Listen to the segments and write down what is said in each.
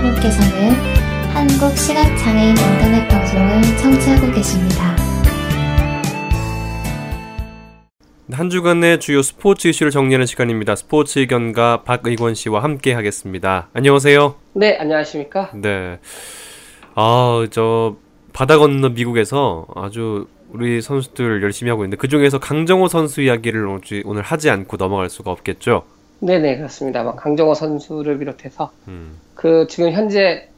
여러분께서는 한국 시각장애인 인터넷 방송을 청취하고 계십니다. 한 주간의 주요 스포츠 이슈를 정리하는 시간입니다. 스포츠 의견가 박의권 씨와 함께 하겠습니다. 안녕하세요. 네, 안녕하십니까? 네. 아, 저 바다 건너 미국에서 아주 우리 선수들 열심히 하고 있는데 그 중에서 강정호 선수 이야기를 오늘 하지 않고 넘어갈 수가 없겠죠. 네네 그렇습니다. 뭐 강정호 선수를 비롯해서 음, 그 지금 현재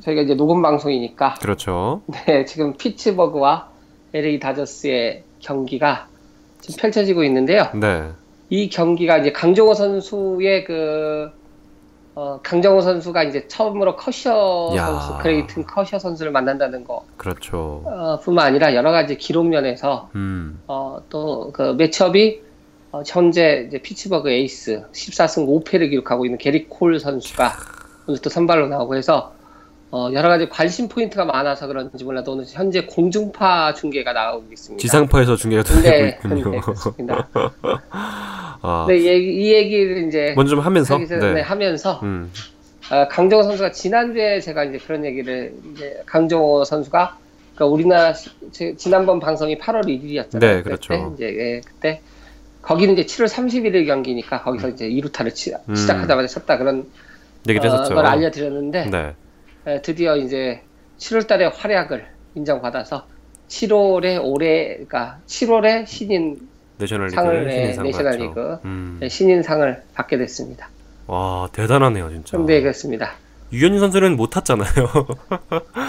저희가 이제 녹음 방송이니까 그렇죠. 네 지금 피츠버그와 LA 다저스의 경기가 지금 펼쳐지고 있는데요. 네. 이 경기가 이제 강정호 선수의 그 어, 강정호 선수가 이제 처음으로 커셔 야. 선수, 그레이튼 커셔 선수를 만난다는 거, 그렇죠. 어, 뿐만 아니라 여러 가지 기록 면에서 음. 어, 또 그 매치업이 어, 현재 이제 피츠버그 에이스 14승 5패를 기록하고 있는 게릿 콜 선수가 오늘 또 선발로 나오고 해서 어, 여러 가지 관심 포인트가 많아서 그런지 몰라도 오늘 현재 공중파 중계가 나오고 있습니다. 지상파에서 중계가 네, 되고 네, 있군요. 그렇습니다. 아, 네, 이, 얘기- 이 얘기를 이제 먼저 좀 하면서 하기 전에 네. 하면서 음. 어, 강정호 선수가 지난주에 제가 이제 그런 얘기를 이제 강정호 선수가 그러니까 우리나라 시- 지난번 방송이 8월 1일이었잖아요. 네, 그렇죠. 그때 이제 예, 그때 거기는 이제 7월 31일 경기니까 거기서 이제 2루타를 치, 음. 시작하자마자 쳤다 그런 얘기를 어, 했었죠. 걸 알려드렸는데 네. 예, 드디어 이제 7월달에 활약을 인정받아서 7월에 올해 그러니까 7월에 신인 내셔널리그 상을, 네, 신인상 내셔널리그. 받죠. 음. 예, 신인상을 받게 됐습니다. 와 대단하네요 진짜. 네 그렇습니다. 유현진 선수는 못 탔잖아요.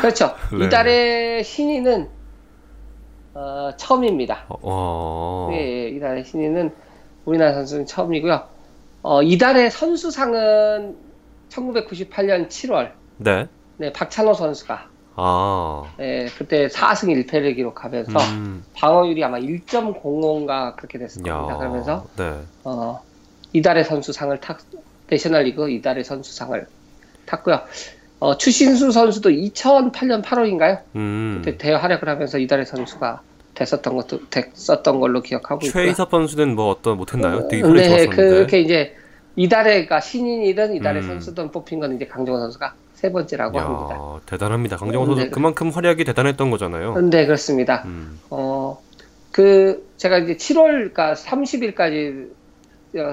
그렇죠. 네. 이달의 신인은 어, 처음입니다. 어. 예, 예, 이달의 신인은 우리나라 선수는 처음이고요. 어, 이달의 선수상은 1998년 7월 네. 네, 박찬호 선수가 아. 예, 그때 4승 1패를 기록하면서 음. 방어율이 아마 1.05인가 그렇게 됐을 야. 겁니다. 그러면서 네. 어, 이달의 선수상을 탔 내셔널리그 이달의 선수상을 탔고요. 어, 추신수 선수도 2008년 8월인가요? 음. 그때 대활약을 하면서 이달의 선수가 됐었던 것도 됐었던 걸로 기억하고 있고요. 최이섭 선수는 뭐 어떤 못했나요? 되게 네, 좋았었는데. 그렇게 이제 이달에가 신인이든 이달의 음. 선수든 뽑힌 건 이제 강정호 선수가 세 번째라고 합니다. 야, 대단합니다. 강정호 선수 네. 그만큼 활약이 대단했던 거잖아요. 네, 그렇습니다. 음. 어, 그, 제가 이제 7월, 그러니까 30일까지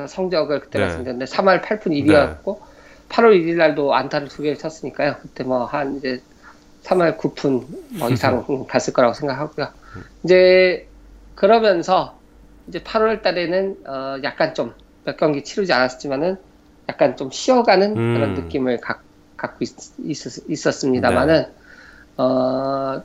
성적을 그때 네. 말씀드렸는데, 3할 8푼 1이었고, 8월 1일 날도 안타를 두 개를 쳤으니까요. 그때 뭐, 한 이제 3할 9푼 뭐 이상 갔을 거라고 생각하고요. 이제, 그러면서, 이제 8월 달에는, 어, 약간 좀, 몇 경기 치르지 않았지만은, 약간 좀 쉬어가는 음. 그런 느낌을 각, 갖고 있, 었 습니다마는 어,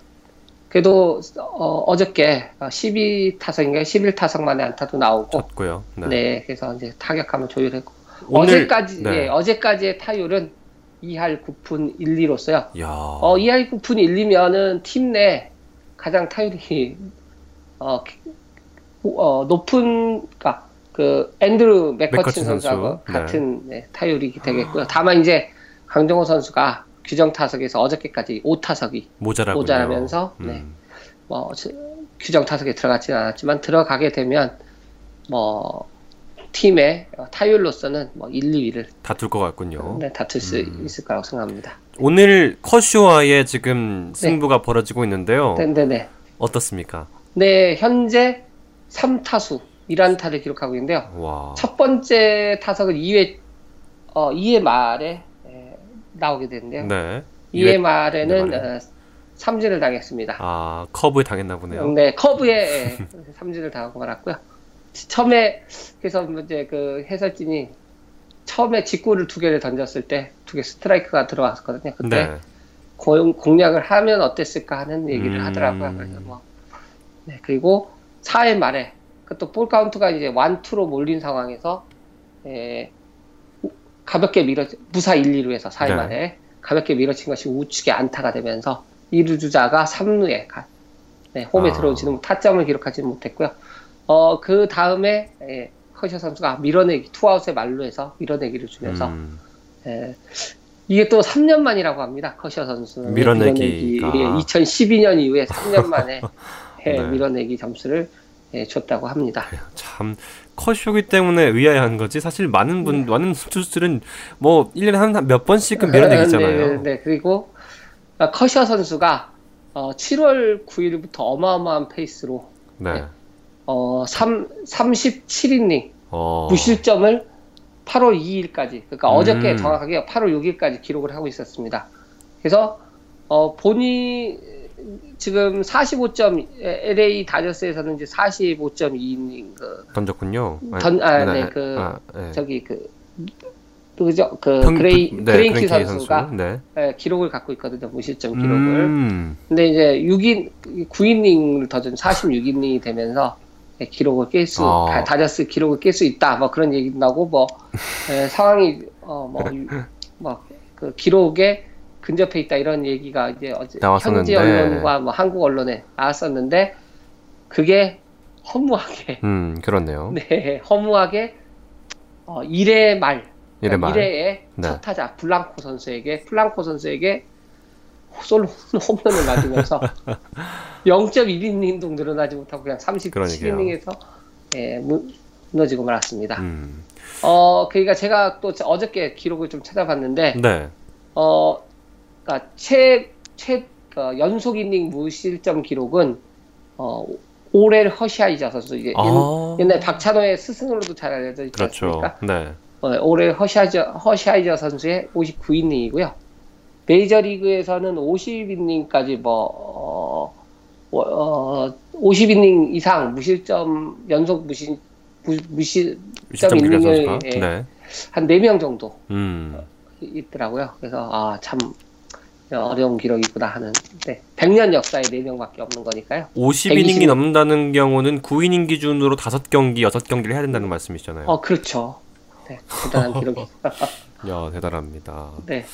그래도 어, 저께 12타석인가요? 11타석 만에 안타도 나오고 쳤고요. 네. 네. 그래서 이제 타격감을 조율했고 오늘- 어제까지 네. 예, 어제까지의 타율은 2할 9푼 1, 2로서요. 야. 어, 2할 9푼 1, 2면은 팀 내 가장 타율이 어, 기- 어, 높은 그러니까 그 앤드루 맥커친 선수하고 선수. 네. 같은 네, 타율이 되겠고요. 다만 이제 강정호 선수가 규정 타석에서 어저께까지 5타석이 모자라군요. 모자라면서, 음. 네. 뭐 저- 규정 타석에 들어가지는 않았지만 들어가게 되면 뭐 팀의 타율로서는 뭐 1, 2위를 다툴 것 같군요. 네, 다툴 수 음. 있을 거라고 생각합니다. 오늘 커쇼와의 지금 승부가 벌어지고 있는데요. 네, 네, 네. 어떻습니까? 네, 현재 3타수 1안타를 기록하고 있는데요. 와. 첫 번째 타석은 2회 어, 2회 말에 에, 나오게 되는데요. 네. 2회 말에는 네, 말에. 어, 삼진을 당했습니다. 아, 커브에 당했나 보네요. 네, 커브에 예, 삼진을 당하고 말았고요. 처음에 그래서 이제 그 해설진이 처음에 직구를 두 개를 던졌을 때 두 개 스트라이크가 들어왔었거든요. 그때 네. 공, 공략을 하면 어땠을까 하는 얘기를 음. 하더라고요. 그래서 뭐 네, 그리고 4회 말에 그또 볼 카운트가 이제 완투로 몰린 상황에서 에, 가볍게 밀어 무사 1, 2루에서 4회 네. 말에 가볍게 밀어친 것이 우측에 안타가 되면서 2루 주자가 3루에 가, 네, 홈에 아. 들어오지는 못- 타점을 기록하지는 못했고요. 어, 그 다음에 예, 커셔 선수가 밀어내기 투아웃의 말로 해서 밀어내기를 주면서 음. 예, 이게 또 3년 만이라고 합니다. 커셔 밀어내기가. 밀어내기, 예, 2012년 이후에 3년 만에 예, 네. 밀어내기 점수를 예, 줬다고 합니다. 참 컷쇼기 때문에 의아해한 거지 사실 많은 분 많은 선수들은 뭐 1년에 한 몇 번씩은 밀어내기 있잖아요. 네, 네, 그리고 아, 커셔 선수가 어, 7월 9일부터 어마어마한 페이스로 네. 어, 3, 37이닝 어. 무실점을 8월 2일까지 그러니까 음. 어저께 정확하게 8월 6일까지 기록을 하고 있었습니다. 그래서 어, 본이 지금 45점 LA 다저스에서는 이제 45.2이닝 그 던졌군요. 던- 아, 네, 그 아, 네. 저기 그 누구죠? 그 평- 그레이 네, 그레인키 선수가 네. 예, 기록을 갖고 있거든요. 무실점 기록을. 음. 근데 이제 6인 9이닝을 더준 46이닝이 되면서 예, 기록을 깰 수, 아. 다- 다저스 기록을 깰 수 있다. 뭐 그런 얘기도 나고 뭐 예, 상황이 어뭐뭐그 기록에 근접해 있다 이런 얘기가 이제 어제 나왔었는데. 현지 언론과 뭐 한국 언론에 나왔었는데 그게 허무하게 음, 그렇네요. 네 허무하게 어 1회 말 이래 말. 1회에 네. 첫 타자 블랑코 선수에게 플랑코 선수에게 솔로 홈런을 맞으면서 0.1이닝도 늘어나지 못하고 그냥 그러니까요. 37이닝에서 예, 무, 무너지고 말았습니다. 음. 어, 그러니까 제가 또 어저께 기록을 좀 찾아봤는데 네. 어, 그러니까 최, 최 어, 연속 이닝 무실점 기록은 어, 오렐 허시아이자 선수 이제 아. 옛날 박찬호의 스승으로도 잘 알려져 있지 그렇죠. 않습니까? 네. 어, 올해 허샤이저, 허샤이저 선수의 59이닝이고요. 메이저리그에서는 50이닝까지 뭐, 어, 어, 50이닝 이상 무실점, 연속 무실, 무, 무실점 이닝을. 예, 네. 한 4명 정도 음. 있더라고요. 그래서, 아, 참 어려운 기록이구나 하는, 네. 100년 역사에 4명밖에 없는 거니까요. 50이닝이 120. 넘는다는 경우는 9이닝 기준으로 5경기, 6경기를 해야 된다는 말씀이시잖아요. 어, 그렇죠. 네, 대단한 기록이. 야, 대단합니다. 네.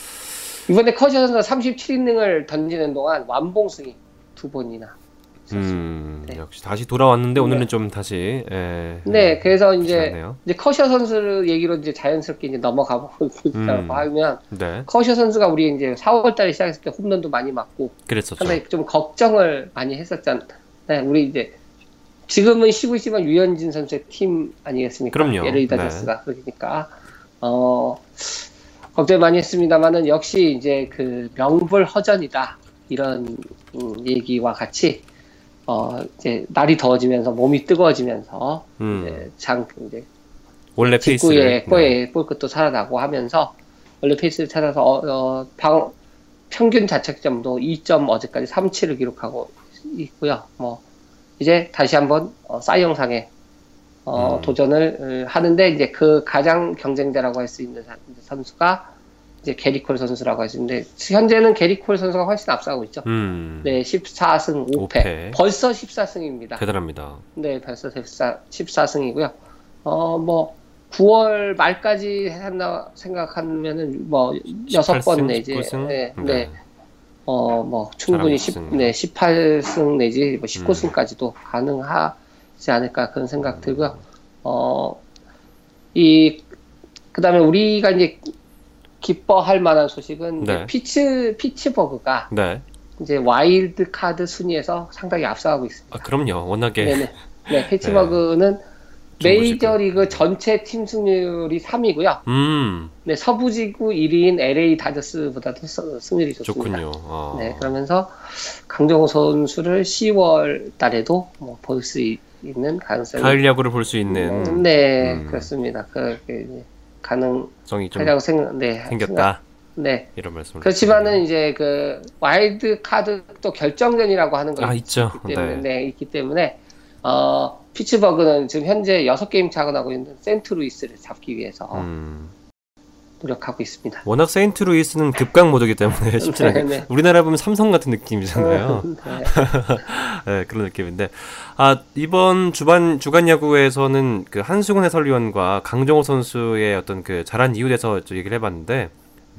이번에 커셔 선수가 37이닝을 던지는 동안 완봉승이 두 번이나. 음, 네. 역시 다시 돌아왔는데 오늘은 네. 좀 다시 예, 네, 그래서 이제. 이제 커셔 선수 얘기로 이제 자연스럽게 이제 넘어가 보자고 음. 하면 네, 커셔 선수가 우리 이제 4월달에 시작했을 때 홈런도 많이 맞고 그랬었죠. 상당히 좀 걱정을 많이 했었잖아요. 네, 우리 이제 지금은 쉬고 있지만 유현진 선수의 팀 아니겠습니까? 그럼요. LA 다저스가 그러니까 어 걱정 많이 했습니다만은 역시 이제 그 명불허전이다. 이런 음, 얘기와 같이 어 이제 날이 더워지면서 몸이 뜨거워지면서 음, 이제 장 이제 원래 페이스를. 꼬에 볼끝도 살아나고 하면서 원래 페이스를 찾아서 어, 어, 방, 평균 자책점도 2점 어제까지 37을 기록하고 있고요. 뭐 이제 다시 한번 어, 사이영상에 어, 음. 도전을 어, 하는데 이제 그 가장 경쟁자라고 할 수 있는 사- 선수가 이제 게리콜 선수라고 할 수 있는데 현재는 게리콜 선수가 훨씬 앞서고 있죠. 음, 네, 14승 5패. 오패. 벌써 14승입니다. 대단합니다. 네, 벌써 14, 14승이고요. 어, 뭐, 9월 말까지 한다 생각하면은 뭐, 6번 18승, 내지. 19승? 네, 네. 네. 어, 뭐, 충분히 10, 잘하고 네, 18승 내지 뭐 음. 19승까지도 가능하 지 않을까 그런 생각 들고요. 어, 이, 그 다음에 우리가 이제 기뻐할 만한 소식은 네. 피츠, 피츠버그가 네, 이제 와일드 카드 순위에서 상당히 앞서가고 있습니다. 아, 그럼요. 워낙에 네네. 네, 피츠버그는 메이저리그 전체 팀 승률이 3위고요. 음, 네, 서부지구 1위인 LA 다저스보다도 서- 승률이 좋습니다. 좋군요. 아, 네, 그러면서 강정호 선수를 10월 달에도 뭐 볼 수 있는 가능성이 가을 야구를 볼 수 있는 네, 음. 그렇습니다. 그렇게 이제 가능하다고 성이 좀 생각, 네, 생겼다. 네. 이런 말씀을. 그렇지만은 이제 그 와일드 카드 또 결정전이라고 하는 거 아, 있죠. 때문에, 네. 네, 있기 때문에 어, 피츠버그는 지금 현재 6게임 차가 나고 있는 세인트루이스를 잡기 위해서 음. 노력하고 있습니다. 워낙 세인트 루이스는 극강 모드기 때문에 쉽지 않게 네, 네. 우리나라 보면 삼성 같은 느낌이잖아요. 네. 네, 그런 느낌인데 아 이번 주반 주간 야구에서는 그 한수근 해설위원과 강정호 선수의 어떤 그 잘한 이유에 대해서 좀 얘기를 해봤는데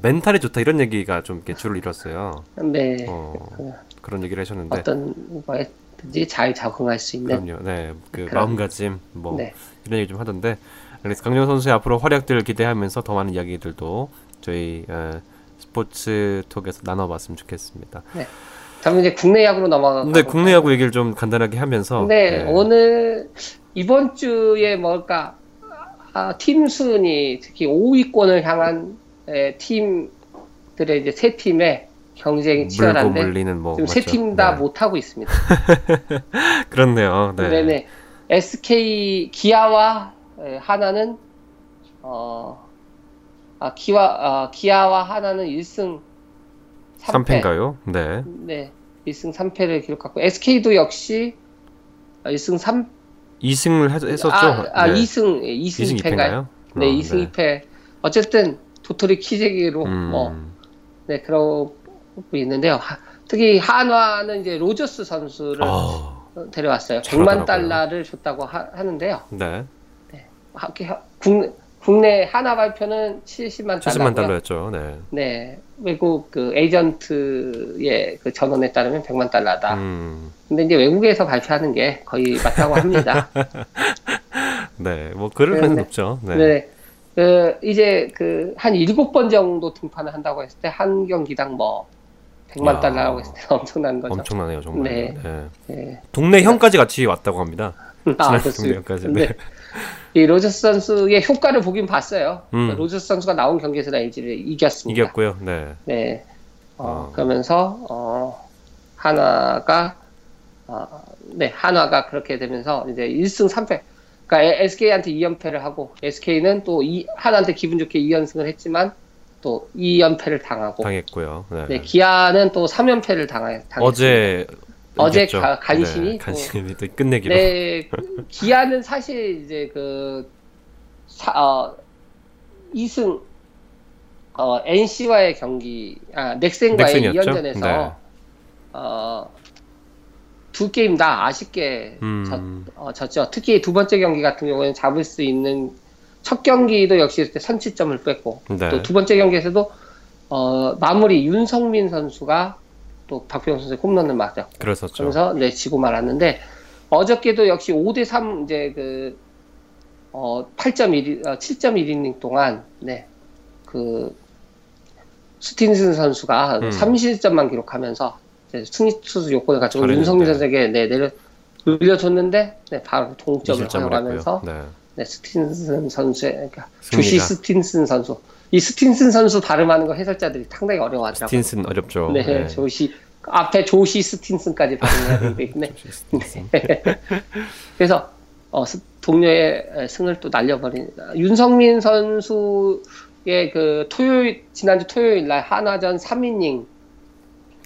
멘탈이 좋다 이런 얘기가 좀 이렇게 줄을 이뤘어요. 네. 어, 그 그런 얘기를 하셨는데 어떤 거에든지 잘 적응할 수 있는 그럼요. 네, 그 그런- 마음가짐 뭐 네. 이런 얘기 좀 하던데 그래서 강정호 선수의 앞으로 활약들을 기대하면서 더 많은 이야기들도 저희 어, 스포츠 톡에서 나눠봤으면 좋겠습니다. 네. 다음에 이제 국내 야구로 넘어가. 근데 국내 야구 얘기를 좀 간단하게 하면서. 근데 네. 오늘 이번 주에 뭘까 아, 팀 순위 특히 5위권을 향한 에, 팀들의 이제 세 팀의 경쟁이 치열한데 물리는 뭐. 지금 세 맞죠? 팀다 네. 못하고 있습니다. 그렇네요. 네. 네. 네 SK 기아와 에, 하나는 어 아, 기와 아, 기아와 하나는 1승 3패. 3패인가요? 네. 네. 1승 3패를 기록하고 SK도 역시 1승 3 2승을 했었죠. 아, 아 네. 2승 2승 2승 2패인가요? 2패인가요? 네, 2승 2패. 어쨌든 도토리 키재기로 음. 뭐 네, 그러고 있는데요. 하- 특히 한화는 이제 로저스 선수를 어, 데려왔어요. 잘하더라고요. 100만 달러를 줬다고 하, 는데요 네. 국내, 국내 한화 발표는 70만 70만 달러고요. 달러 였죠. 네. 네, 외국 그 에이전트의 그 전원에 따르면 100만 달러다. 음. 근데 이제 외국에서 발표하는 게 거의 맞다고 합니다. 네. 뭐 그럴 네, 가능 네. 네. 네. 그 이제 그 한 일곱 번 정도 등판을 한다고 했을 때 한 경기당 뭐 100만 야. 달러라고 했을 때 엄청난 거죠. 엄청나네요, 정말. 네. 네. 네. 동네 형까지 같이 왔다고 합니다. 아, 동네. 형까지. 근데 네. 이 로저스 선수의 효과를 보긴 봤어요. 음. 로저스 선수가 나온 경기에서 LG를 이겼습니다. 이겼고요. 네. 네. 어, 어. 그러면서 어, 한화가 어, 네 한화가 그렇게 되면서 이제 1승 3패. 그러니까 SK한테 2연패를 하고 SK는 또 이, 한화한테 기분 좋게 2연승을 했지만 또 2연패를 당하고 당했고요. 네. 네, 기아는 또 3연패를 당하, 당했습니다. 어제 어제. 가- 간신히 네, 또- 간신히 또 끝내기로. 네, 기아는 사실 이제 그 사, 어, 2승 어, NC와의 경기, 아, 넥센과의 넥센이었죠? 2연전에서 네. 어, 두 게임 다 아쉽게 음. 졌, 어, 졌죠. 특히 두 번째 경기 같은 경우에는 잡을 수 있는 첫 경기도 역시 그때 선취점을 뺐고 네. 또두 번째 경기에서도 어, 마무리 윤성민 선수가 또 박병호 선수의 홈런을 맞았고 그랬었죠. 그래서 네 지고 말았는데 어저께도 역시 5대 3 이제 그 어, 8.1 어, 7.1이닝 동안 네 그 스틴슨 선수가 음. 3실점만 기록하면서 이제 승리 투수 요건을 잘했는데. 윤성민 선수에게 네 내려 늘려줬는데 네 바로 동점을 허용하면서. 네. 네, 스틴슨 선수의 그러니까. 조시 스틴슨 선수 이 스틴슨 선수 발음하는 거 해설자들이 상당히 어려워하더라고요. 스틴슨 어렵죠. 네, 조시 앞에 조시 스틴슨까지 발음해야 되기 때문에 스틴슨. 그래서 어, 스- 동료의 승을 또 날려버린 윤석민 선수의 그 토요일 지난주 토요일 날 한화전 3이닝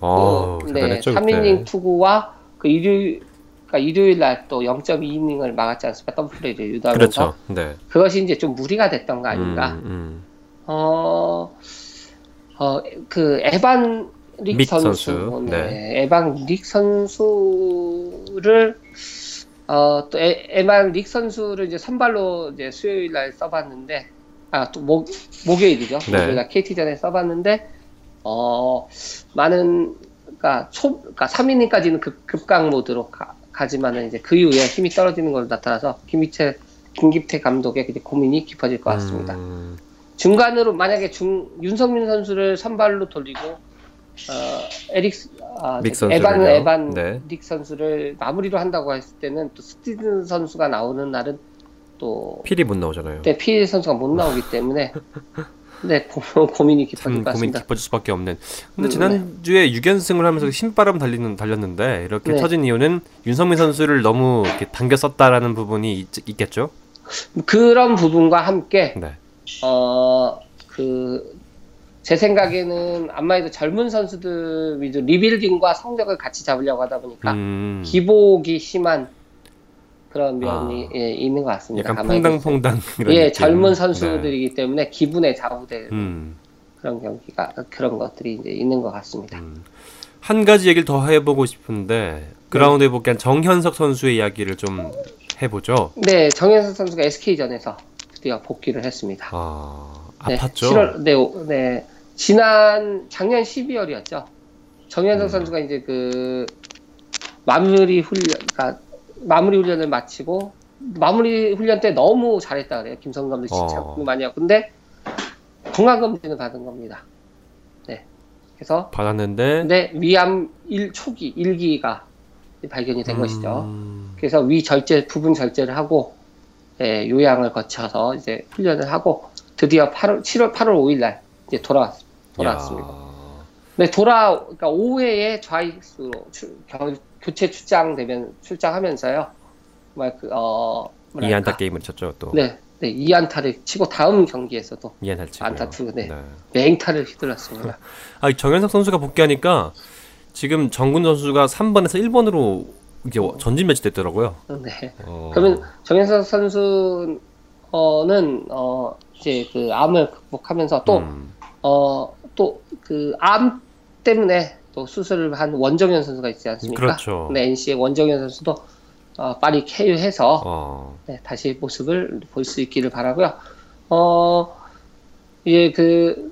어, 네, 대단했죠. 3이닝 그때. 투구와 그 일요일 그러니까 일요일 날 또 0.2이닝을 막았지 않습니까? 더블 플레이를 유도하면서 그렇죠. 네. 그것이 이제 좀 무리가 됐던 거 아닌가? 음, 음. 어, 어, 그, 에반 믹 선수. 선수, 네. 에반 믹 선수를, 어, 또 에, 에반 릭 선수를 이제 선발로 이제 수요일 날 써봤는데, 아, 또 목, 목요일이죠. 네. 목요일 날 KT전에 써봤는데, 어, 많은, 그니까 초, 그니까 3이닝까지는 급, 급강 모드로 가, 가지만은 이제 그 이후에 힘이 떨어지는 걸로 나타나서 김희태, 김기태 감독의 이제 고민이 깊어질 것 같습니다. 음, 중간으로 만약에 중 윤성민 선수를 선발로 돌리고 어 에릭 아, 믹? 에반 에반 네. 릭 선수를 마무리로 한다고 했을 때는 또 스티븐 선수가 나오는 날은 또 필이 못 나오잖아요. 네, 피해 선수가 못 나오기 때문에 네 고, 고민이 깊어질 참것 고민 같습니다. 깊어질 수밖에 없는. 근데 음, 지난주에 6연승을 하면서 신바람 달리는 달렸는데 이렇게 네. 터진 이유는 윤성민 선수를 너무 이렇게 당겨 썼다라는 부분이 있, 있겠죠. 그런 부분과 함께 네. 어그 제 생각에는 아무래도 젊은 선수들 위주 리빌딩과 성적을 같이 잡으려고 하다 보니까 음, 기복이 심한 그런 면이 아. 예, 있는 것 같습니다. 약간 퐁당퐁당 예, 느낌. 젊은 네. 선수들이기 때문에 기분에 좌우되는 음, 그런 경기가 그런 것들이 이제 있는 것 같습니다. 음. 한 가지 얘기를 더 해보고 싶은데 그라운드에 복귀한 정현석 선수의 이야기를 좀 해보죠. 네, 정현석 선수가 SK전에서 드디어 복귀를 했습니다. 아, 네, 아팠죠. 7월, 네, 오- 네, 지난 작년 12월이었죠. 정현석 음. 선수가 이제 그 마무리 훈련, 그러니까 마무리 훈련을 마치고 마무리 훈련 때 너무 잘했다 그래요. 김성 감독 진짜 어. 많이 하고 근데 건강 검진을 받은 겁니다. 네, 그래서 받았는데 근데 위암 1 초기 1기가 발견이 된 음, 것이죠. 그래서 위 절제 부분 절제를 하고 예, 요양을 거쳐서 이제 훈련을 하고 드디어 8월 7월 8월 5일 날 이제 돌아왔 돌아왔습니다. 야. 네, 돌아 그러니까 오후에 좌익수로 출, 겨, 교체 출장되면 출장하면서요. 뭐그 이 안타 게임을 쳤죠 또. 네, 네, 2안타를 치고 다음 경기에서도 이 안타를 치고요. 안타 투, 네. 네. 맹타를 휘둘렀습니다. 아, 정현석 선수가 복귀하니까 지금 정군 선수가 3번에서 1번으로 이제 전진 매치됐더라고요. 네. 어. 그러면 정현석 선수는 어 이제 그 암을 극복하면서 또 음. 어, 또, 그, 암 때문에 또 수술을 한 원정현 선수가 있지 않습니까? 그렇죠. 네, NC의 원정현 선수도 어, 빨리 쾌유해서 어. 네, 다시 모습을 볼 수 있기를 바라고요. 어, 이제 그,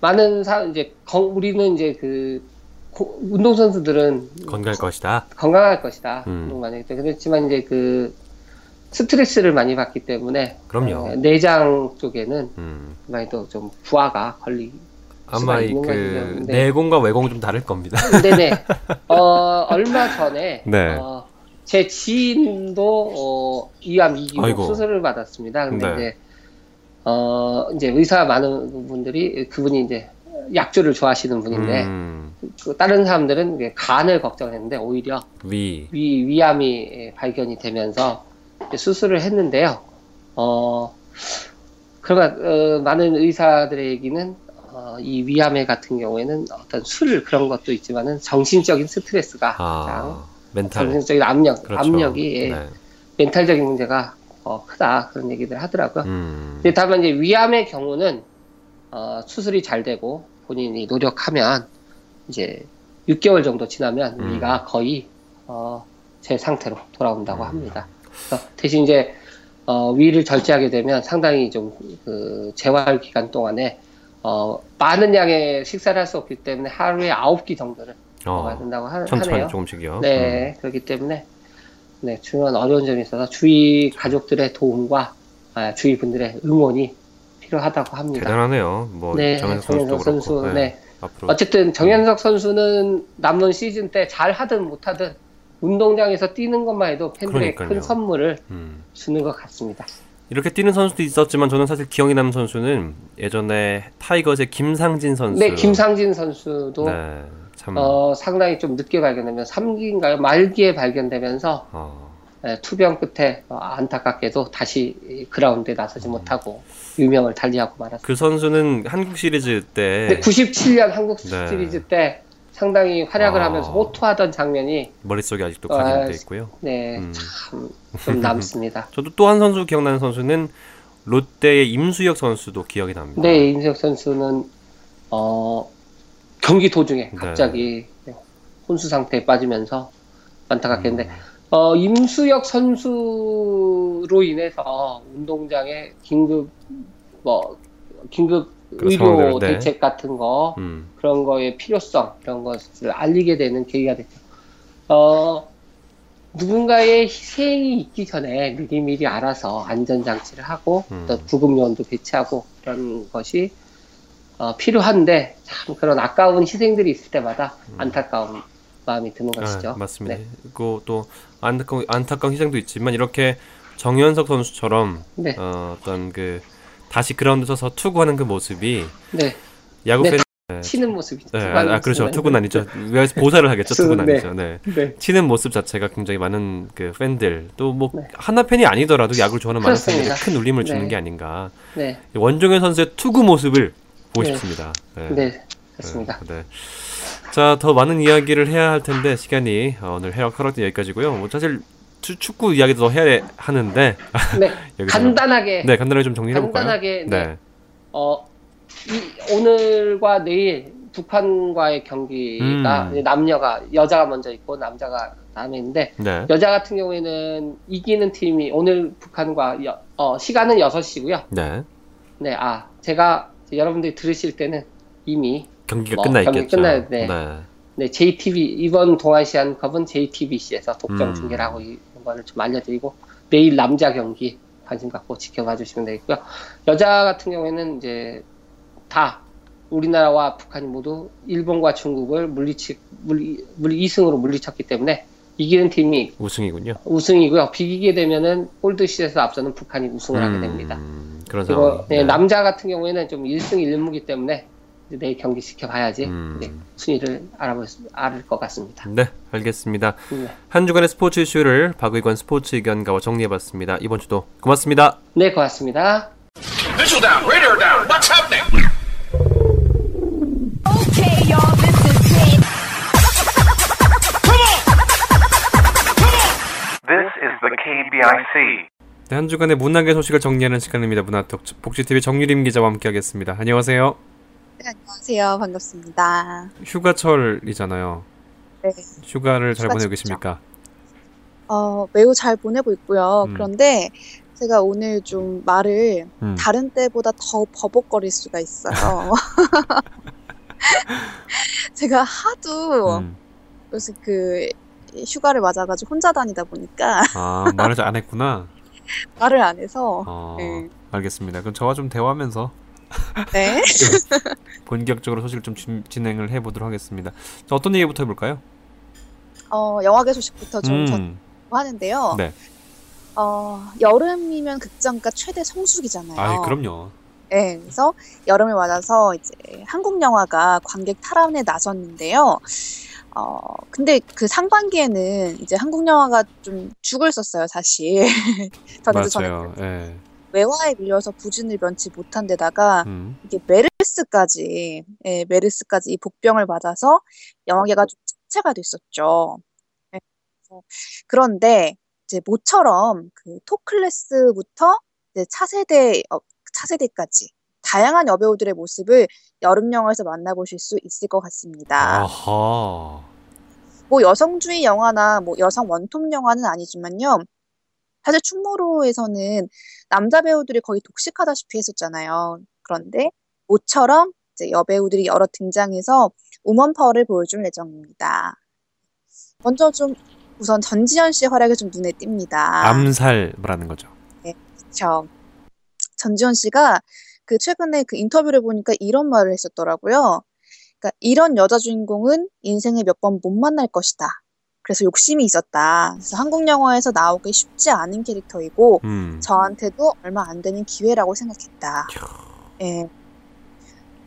많은 사, 이제, 건- 우리는 이제 그, 고- 운동선수들은 건강할 것이다. 건강할 것이다. 음. 운동 많이 했기 때문에. 그렇지만 이제 그, 스트레스를 많이 받기 때문에. 그럼요. 어, 내장 쪽에는 음. 아무래도 좀 부하가 걸리, 아마 그. 네. 내공과 외공은 좀 다를 겁니다. 네네. 어, 얼마 전에 네. 어, 제 지인도 어, 이암. 2기로 수술을 받았습니다. 근데 네. 이제 어, 이제 의사 많은 분들이 그분이 이제 약주를 좋아하시는 분인데 음. 그 다른 사람들은 간을 걱정했는데 오히려 위. 위 위암이 발견이 되면서 수술을 했는데요. 어, 그러면 어, 많은 의사들의 얘기는 어, 이 위암에 같은 경우에는 어떤 술 그런 것도 있지만은 정신적인 스트레스가 아. 멘탈. 정신적인 압력, 그렇죠. 압력이 예, 네. 멘탈적인 문제가 어, 크다 그런 얘기들 하더라고요. 음. 근데 다만 이제 위암의 경우는 어, 수술이 잘 되고 본인이 노력하면 이제 6개월 정도 지나면 음. 위가 거의 어, 제 상태로 돌아온다고 음. 합니다. 그래서 대신 이제 어, 위를 절제하게 되면 상당히 좀 그 재활 기간 동안에 어, 많은 양의 식사를 할 수 없기 때문에 하루에 9끼 정도를 먹어야 어. 된다고 하, 천천히 하네요. 조금씩요. 네, 그렇기 때문에 네, 중요한 어려운 점이 있어서 주위 가족들의 도움과 아, 주위 분들의 응원이 필요하다고 음. 합니다. 대단하네요. 뭐 네, 정현석 선수도 정현석 그렇고. 선수, 네. 네. 어쨌든 정현석 선수는 남은 시즌 때 잘 하든 못 하든 운동장에서 뛰는 것만 해도 팬들에게 그러니까요. 큰 선물을 음. 주는 것 같습니다. 이렇게 뛰는 선수도 있었지만 저는 사실 기억이 남는 선수는 예전에 타이거즈의 김상진 선수. 네, 김상진 선수도 네, 참. 어, 상당히 좀 늦게 발견되면 3기인가요? 말기에 발견되면서 어, 네, 투병 끝에 어, 안타깝게도 다시 이 그라운드에 나서지 못하고 유명을 달리하고 말았습니다. 그 선수는 한국 시리즈 때 근데 97년 한국 네. 시리즈 때 상당히 활약을 아. 하면서 호투하던 장면이 머릿속에 아직도 아, 각인돼 있고요. 네, 음. 참좀 남습니다. 저도 또 한 선수 기억나는 선수는 롯데의 임수혁 선수도 기억이 납니다. 네, 임수혁 선수는 어, 경기 도중에 네. 갑자기 혼수 상태에 빠지면서 안타깝게 했는데 음. 어, 임수혁 선수로 인해서 운동장에 긴급 뭐 긴급 그 의료 네. 대책 같은 거 음. 그런 거의 필요성 이런 것을 알리게 되는 계기가 됐죠. 어, 누군가의 희생이 있기 전에 미리미리 알아서 안전장치를 하고 음. 또 구급요원도 배치하고 그런 것이 어, 필요한데 참 그런 아까운 희생들이 있을 때마다 안타까운 마음이 드는 것이죠. 음. 아, 맞습니다. 네. 그리고 또 안타까운, 안타까운 희생도 있지만 이렇게 정현석 선수처럼 네, 어, 어떤 그 다시 그라운드 서서 투구하는 그 모습이 네, 야구 네, 팬 치는 모습이죠. 네, 아, 아, 그렇죠. 투구는 아니죠. 왜 보살을 하겠죠. 투구는 네. 아니죠. 네. 네, 치는 모습 자체가 굉장히 많은 그 팬들 또뭐 네. 하나 팬이 아니더라도 야구를 좋아하는 많은. 팬들이 큰 울림을 주는 네. 게 아닌가. 네, 원종현 선수의 투구 모습을 보고 네. 싶습니다. 네. 네, 그렇습니다. 네. 자, 더 많은 이야기를 해야 할 텐데 시간이 어, 오늘 해역 허락된 여기까지고요. 뭐 사실 추, 축구 이야기도 더 해야 하는데 네, 간단하게 네, 간단하게 좀 정리해 볼까요? 간단하게 네. 네. 어, 이, 오늘과 내일 북한과의 경기가 음. 남녀가 여자가 먼저 있고 남자가 다음에 있는데 네. 여자 같은 경우에는 이기는 팀이 오늘 북한과 여- 어, 시간은 6시고요. 네. 네, 아, 제가 여러분들이 들으실 때는 이미 경기가 뭐, 끝나 경기 있겠죠. 끝나야 돼. 네. 네, JTB 이번 동아시안컵은 JTBC에서 독점 음. 중계를 하고 거를 좀 알려드리고 내일 남자 경기 관심 갖고 지켜봐 주시면 되겠고요. 여자 같은 경우에는 이제 다 우리나라와 북한이 모두 일본과 중국을 물리치 물리, 물리 2승으로 물리쳤기 때문에 이기는 팀이 우승이군요. 우승이고요. 비기게 되면은 골드 시에서 앞서는 북한이 우승을 하게 됩니다. 음, 그런 상황. 네, 남자 같은 경우에는 좀 1승 1무기 때문에 내일 경기 지켜봐야지 음. 순위를 알아볼 수, 알을 것 같습니다. 네, 알겠습니다. 네. 한 주간의 스포츠 이슈를 박의권 스포츠 의견가와 정리해봤습니다. 이번 주도 고맙습니다. 네, 고맙습니다. Visual down, radar down. What's happening? Okay, y'all, this is it. This is the KBIC. 네, 한 주간의 문학의 소식을 정리하는 시간입니다. 문화톡 복지TV 정유림 기자와 함께하겠습니다. 안녕하세요. 네, 안녕하세요. 반갑습니다. 휴가철이잖아요. 네. 휴가를 잘 보내고. 계십니까? 어, 매우 잘 보내고 있고요. 음. 그런데 제가 오늘 좀 말을 음. 다른 때보다 더 버벅거릴 수가 있어요. 제가 하도 음. 요새 그 휴가를 맞아가지고 혼자 다니다 보니까 아, 말을 잘안 했구나. 말을 안 해서 어, 네. 알겠습니다. 그럼 저와 좀 대화하면서 네. 본격적으로 소식을 좀 진- 진행을 해보도록 하겠습니다. 자, 어떤 얘기부터 해볼까요? 어, 영화계 소식부터 좀 음, 전하는데요. 네. 어, 여름이면 극장가 최대 성수기잖아요. 아, 그럼요. 네, 그래서 여름을 맞아서 이제 한국 영화가 관객 탈환에 나섰는데요. 어, 근데 그 상반기에는 이제 한국 영화가 좀 죽을 썼어요, 사실. 맞아요. 예. 외화에 밀려서 부진을 면치 못한 데다가 음, 이게 메르스까지, 예, 메르스까지 이 복병을 맞아서 영화계가 좀 침체가 됐었죠. 예, 그런데 이제 모처럼 그 톱클래스부터 이제 차세대, 어, 차세대까지 다양한 여배우들의 모습을 여름 영화에서 만나보실 수 있을 것 같습니다. 아하. 뭐 여성주의 영화나 뭐 여성 원톱 영화는 아니지만요. 사실 충무로에서는 남자 배우들이 거의 독식하다시피 했었잖아요. 그런데 모처럼 이제 여배우들이 여러 등장해서 우먼 파워를 보여줄 예정입니다. 먼저 좀 우선 전지현 씨의 활약이 좀 눈에 띕니다. 암살 말하는 거죠. 그렇죠. 전지현 씨가 그 최근에 그 인터뷰를 보니까 이런 말을 했었더라고요. 그러니까 이런 여자 주인공은 인생에 몇 번 못 만날 것이다. 그래서 욕심이 있었다. 그래서 한국 영화에서 나오기 쉽지 않은 캐릭터이고 음. 저한테도 얼마 안 되는 기회라고 생각했다. 예.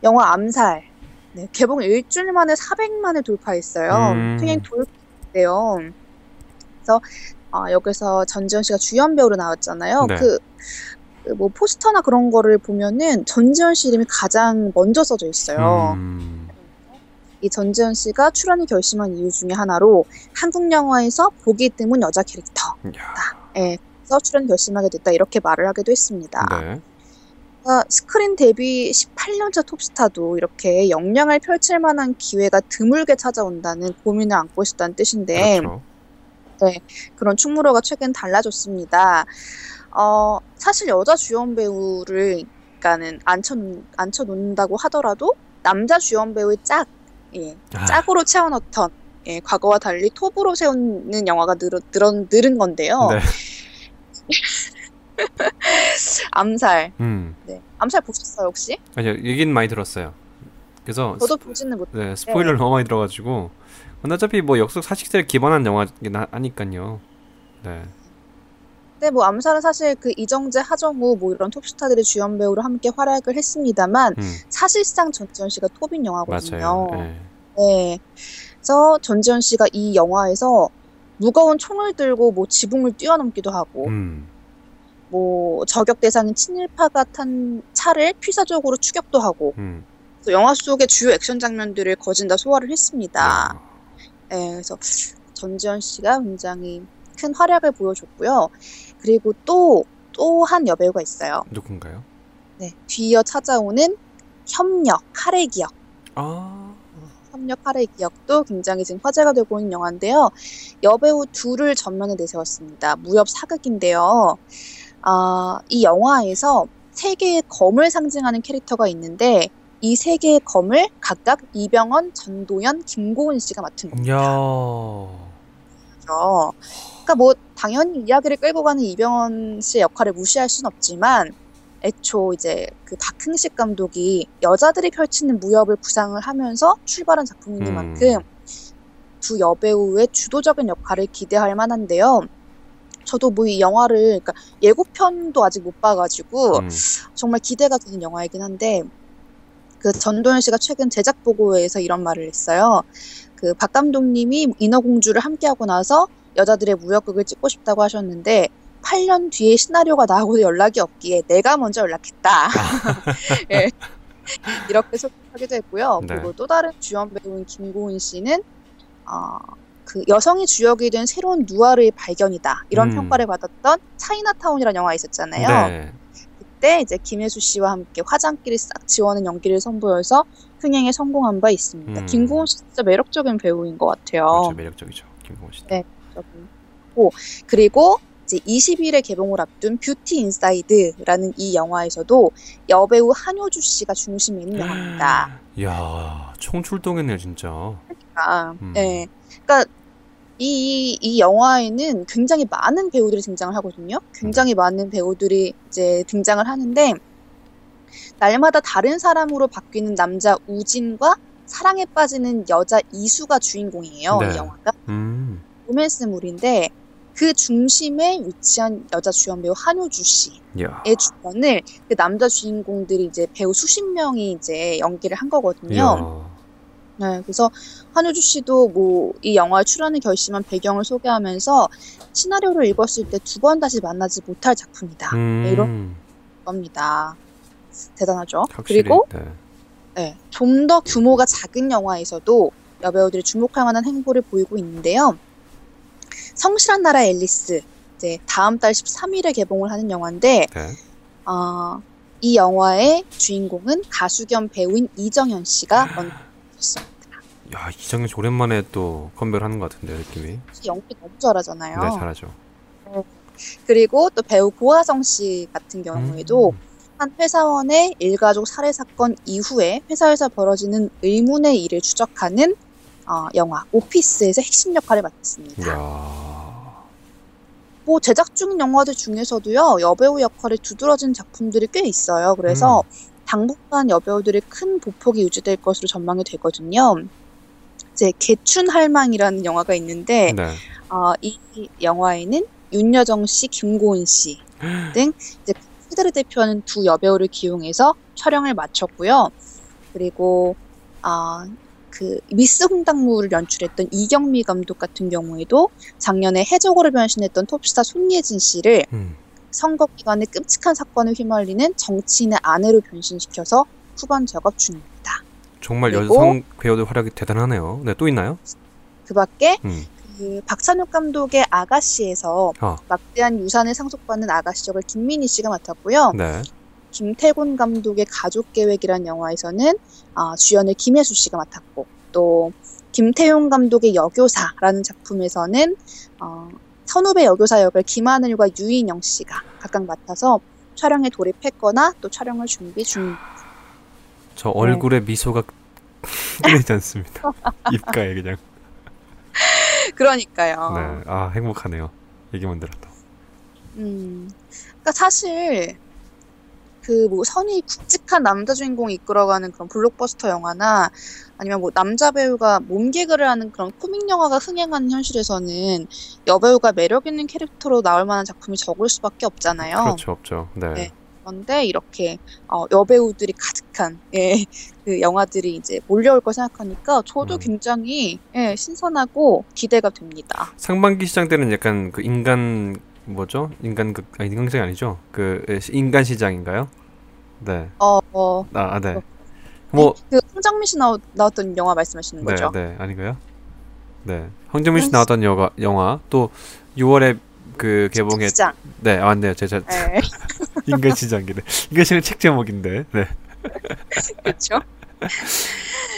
영화 암살. 네, 개봉 일주일 만에 400만을 돌파했어요. 음. 굉장히 돌파했대요. 그래서 아, 여기서 전지현 씨가 주연 배우로 나왔잖아요. 네. 그, 그 뭐 포스터나 그런 거를 보면은 전지현 씨 이름이 가장 먼저 써져 있어요. 음. 이 전지현 씨가 출연을 결심한 이유 중에 하나로 한국 영화에서 보기 드문 여자 캐릭터. 야. 예, 그래서 출연 결심하게 됐다 이렇게 말을 하기도 했습니다. 네. 그러니까 스크린 데뷔 18년차 톱스타도 이렇게 역량을 펼칠 만한 기회가 드물게 찾아온다는 고민을 안고 있었다는 뜻인데 그렇죠. 그런 충무로가 최근 달라졌습니다. 어, 사실 여자 주연 배우를 그러니까는 앉혀 앉혀 놓는다고 하더라도 남자 주연 배우의 짝, 예, 아. 짝으로 채워넣던 예, 과거와 달리 톱으로 세우는 영화가 늘, 늘, 늘은 건데요. 네. 암살. 음. 네. 암살 보셨어요, 혹시? 아니요, 얘기는 많이 들었어요. 그래서 저도 보지는 못. 네, 스포일러를 너무 많이 들어가지고 근데 어차피 뭐 역속 사실에 기반한 영화긴 하- 하니까요. 네. 근데 뭐 암살은 사실 그 이정재, 하정우 뭐 이런 톱스타들이 주연 배우로 함께 활약을 했습니다만 음, 사실상 전지현 씨가 톱인 영화거든요. 네. 네. 그래서 전지현 씨가 이 영화에서 무거운 총을 들고 뭐 지붕을 뛰어넘기도 하고 음, 뭐 저격 대상인 친일파가 탄 차를 필사적으로 추격도 하고 음. 또 영화 속의 주요 액션 장면들을 거진 다 소화를 했습니다. 네. 네, 그래서 전지현 씨가 굉장히 큰 활약을 보여줬고요. 그리고 또 또 한 여배우가 있어요. 누군가요? 네, 뒤이어 찾아오는 협력, 카레 기억. 아, 협력 카레 기억도 굉장히 지금 화제가 되고 있는 영화인데요. 여배우 둘을 전면에 내세웠습니다. 무협 사극인데요. 아, 이 영화에서 세 개의 검을 상징하는 캐릭터가 있는데 이 세 개의 검을 각각 이병헌, 전도연, 김고은 씨가 맡은 겁니다. 야, 그 러니까 뭐 당연히 이야기를 끌고 가는 이병헌 씨의 역할을 무시할 순 없지만 애초 이제 그 박흥식 감독이 여자들이 펼치는 무협을 구상을 하면서 출발한 작품이니만큼 음. 두 여배우의 주도적인 역할을 기대할 만한데요. 저도 뭐 이 영화를 그러니까 예고편도 아직 못 봐가지고 음. 정말 기대가 되는 영화이긴 한데 그 전도연 씨가 최근 제작 보고회에서 이런 말을 했어요. 그 박 감독님이 인어공주를 함께하고 나서 여자들의 무역극을 찍고 싶다고 하셨는데 8년 뒤에 시나리오가 나오고도 연락이 없기에 내가 먼저 연락했다. 예. 이렇게 소개하기도 했고요. 네. 그리고 또 다른 주연 배우인 김고은 씨는 어, 그 여성이 주역이 된 새로운 누아르의 발견이다 이런 음. 평가를 받았던 차이나타운이라는 영화 있었잖아요. 네. 그때 이제 김혜수 씨와 함께 화장기를 싹 지워는 연기를 선보여서 흥행에 성공한 바 있습니다. 음. 김고은 씨 진짜 매력적인 배우인 것 같아요. 그렇죠. 매력적이죠. 김고은 씨. 네. 고 그리고 이제 20일에 개봉을 앞둔 Beauty Inside라는 이 영화에서도 여배우 한효주 씨가 중심에 있는 영화입니다. 야, 총출동했네요, 진짜. 아, 음. 네. 그러니까 이, 이 영화에는 굉장히 많은 배우들이 등장을 하거든요. 굉장히 많은 배우들이 이제 등장을 하는데 날마다 다른 사람으로 바뀌는 남자 우진과 사랑에 빠지는 여자 이수가 주인공이에요. 네. 이 영화가 음. 로맨스물인데 그 중심에 위치한 여자 주연 배우 한효주 씨의 야. 주연을 그 남자 주인공들이 이제 배우 수십 명이 이제 연기를 한 거거든요. 야. 네, 그래서 한효주 씨도 뭐 이 영화에 출연을 결심한 배경을 소개하면서 시나리오를 읽었을 때 두 번 다시 만나지 못할 작품이다. 음. 네, 이런 겁니다. 대단하죠. 확실히. 그리고 네. 네, 좀 더 규모가 작은 영화에서도 여배우들이 주목할 만한 행보를 보이고 있는데요. 성실한 나라 앨리스 이제 다음 달 13일에 개봉을 하는 영화인데 네. 어, 이 영화의 주인공은 가수 겸 배우인 이정현 씨가 연기했습니다. 야, 이정현 씨 오랜만에 또 컴백을 하는 것 같은데 느낌이. 연기 너무 잘하잖아요. 네, 잘하죠. 그리고 또 배우 고하성 씨 같은 경우에도 음. 한 회사원의 일가족 살해 사건 이후에 회사에서 벌어지는 의문의 일을 추적하는 어, 영화 오피스에서 핵심 역할을 맡았습니다. 야. 뭐 제작 중인 영화들 중에서도요 여배우 역할이 두드러진 작품들이 꽤 있어요. 그래서 당분간 여배우들의 큰 보폭이 유지될 것으로 전망이 되거든요. 이제 개춘할망이라는 영화가 있는데 네. 어, 이 영화에는 윤여정 씨, 김고은 씨 등 이제 세대를 대표하는 두 여배우를 기용해서 촬영을 마쳤고요. 그리고 아, 그 미스 홍당무를 연출했던 이경미 감독 같은 경우에도 작년에 해적으로 변신했던 톱스타 손예진 씨를 음. 선거 기간에 끔찍한 사건을 휘말리는 정치인의 아내로 변신시켜서 후반 작업 중입니다. 정말 여성 배우들 활약이 대단하네요. 네, 또 있나요? 그 밖에 음. 그 박찬욱 감독의 아가씨에서 아. 막대한 유산을 상속받는 아가씨 역을 김민희 씨가 맡았고요. 네. 김태곤 감독의 가족 계획이라는 영화에서는 아, 주연을 김혜수 씨가 맡았고 또 김태용 감독의 여교사라는 작품에서는 어, 선후배 여교사 역을 김하늘과 유인영 씨가 각각 맡아서 촬영에 돌입했거나 또 촬영을 준비 중. 저 얼굴에 미소가 끊이지 않습니다. 입가에 그냥. 그러니까요. 네. 아, 행복하네요. 얘기만 들어도. 음, 그러니까 사실 그 뭐 선이 굵직한 남자 주인공이 이끌어가는 그런 블록버스터 영화나 아니면 뭐 남자 배우가 몸개그를 하는 그런 코믹 영화가 흥행하는 현실에서는 여배우가 매력 있는 캐릭터로 나올 만한 작품이 적을 수밖에 없잖아요. 그렇죠, 없죠. 네. 네. 그런데 이렇게 어, 여배우들이 가득한 예, 그 영화들이 이제 몰려올 거 생각하니까 저도 음. 굉장히 예, 신선하고 기대가 됩니다. 상반기 시장 때는 약간 그 인간 뭐죠? 인간 그 아니 인간 시장 아니죠? 그 인간 시장인가요? 네. 어, 어, 아, 아 네. 뭐 그 황정민 씨 나오, 나왔던 영화 말씀하시는 네, 거죠? 네. 아닌가요? 네. 황정민 씨 나왔던 영화 영화 또 6월에 그 개봉했 시장. 네, 아, 맞네요. 제가 예, 인간 시장이래. 인간 시장 책 제목인데. 네. 그렇죠.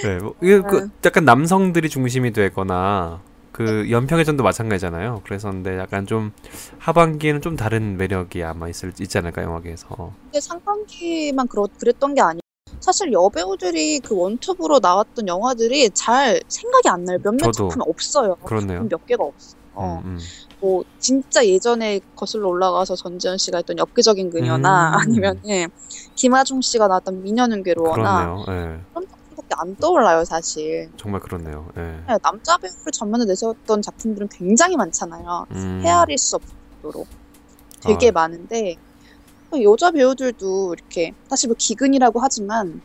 네. 뭐, 그 음. 약간 남성들이 중심이 되거나 그 연평해전도 마찬가지잖아요. 그래서인데 약간 좀 하반기에는 좀 다른 매력이 아마 있을 있지 않을까 영화계에서. 근데 상반기만 그렇, 그랬던 게 아니고 사실 여배우들이 그 원투브로 나왔던 영화들이 잘 생각이 안 나요. 몇몇 작품이 없어요. 그렇네요. 작품 몇 개가 없어. 어. 음, 음. 뭐 진짜 예전에 거슬러 올라가서 전지현 씨가 했던 엽기적인 그녀나 음. 아니면은 김하중 씨가 나왔던 미녀는 괴로워나 그렇네요. 예. 그런 작품밖에 안 떠올라요 사실. 정말 그렇네요. 예. 네, 남자 배우를 전면에 내세웠던 작품들은 굉장히 많잖아요. 음. 헤아릴 수 없을 정도로 되게 아. 많은데 또 여자 배우들도 이렇게 사실 뭐 기근이라고 하지만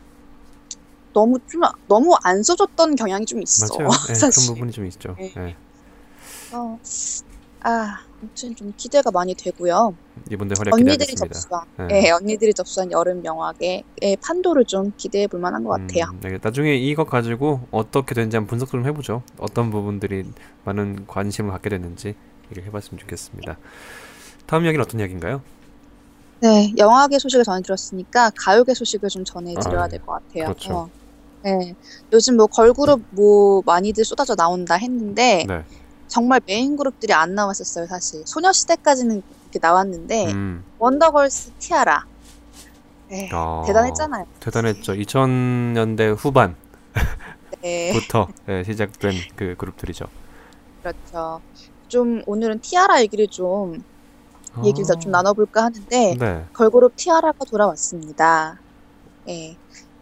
너무 좀 너무 안 써줬던 경향이 좀 있어. 맞아요. 예, 그런 사실. 부분이 좀 있죠. 네. 예. 어, 아, 아무튼 좀 기대가 많이 되고요. 이분들 활약 언니들이 기대하겠습니다. 접수한, 네. 예, 언니들이 접수한 여름 영화계의 판도를 좀 기대해 볼 만한 것 같아요. 음, 네, 나중에 이거 가지고 어떻게 되는지 한번 분석 좀 해보죠. 어떤 부분들이 많은 관심을 갖게 됐는지 얘기를 해봤으면 좋겠습니다. 다음 이야기는 어떤 이야기인가요? 네, 영화계 소식을 전해 들었으니까 가요계 소식을 좀 전해드려야 아, 될것 같아요. 그렇죠. 어, 네, 요즘 뭐 걸그룹 뭐 많이들 쏟아져 나온다 했는데 네. 정말 메인 그룹들이 안 나왔었어요, 사실. 소녀시대까지는 이렇게 나왔는데 음, 원더걸스 티아라. 네, 아, 대단했잖아요. 대단했죠. 2000년대 후반부터 네, 예, 시작된 그 그룹들이죠. 그렇죠. 좀 오늘은 티아라 얘기를 좀 얘기를 더좀 나눠볼까 하는데 네. 걸그룹 티아라가 돌아왔습니다. 예.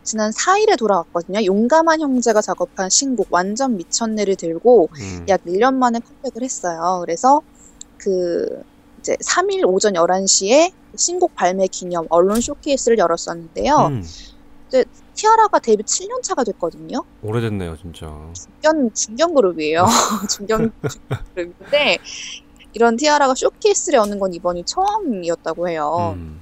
지난 4일에 돌아왔거든요. 용감한 형제가 작업한 신곡 완전 미쳤네를 들고 음, 약 1년 만에 컴백을 했어요. 그래서 그 이제 3일 오전 11시에 신곡 발매 기념 언론 쇼케이스를 열었었는데요. 음, 티아라가 데뷔 7년 차가 됐거든요. 오래됐네요, 진짜. 중견 중견 그룹이에요. 중견 중견 그룹인데 이런 티아라가 쇼케이스를 여는 건 이번이 처음이었다고 해요. 음,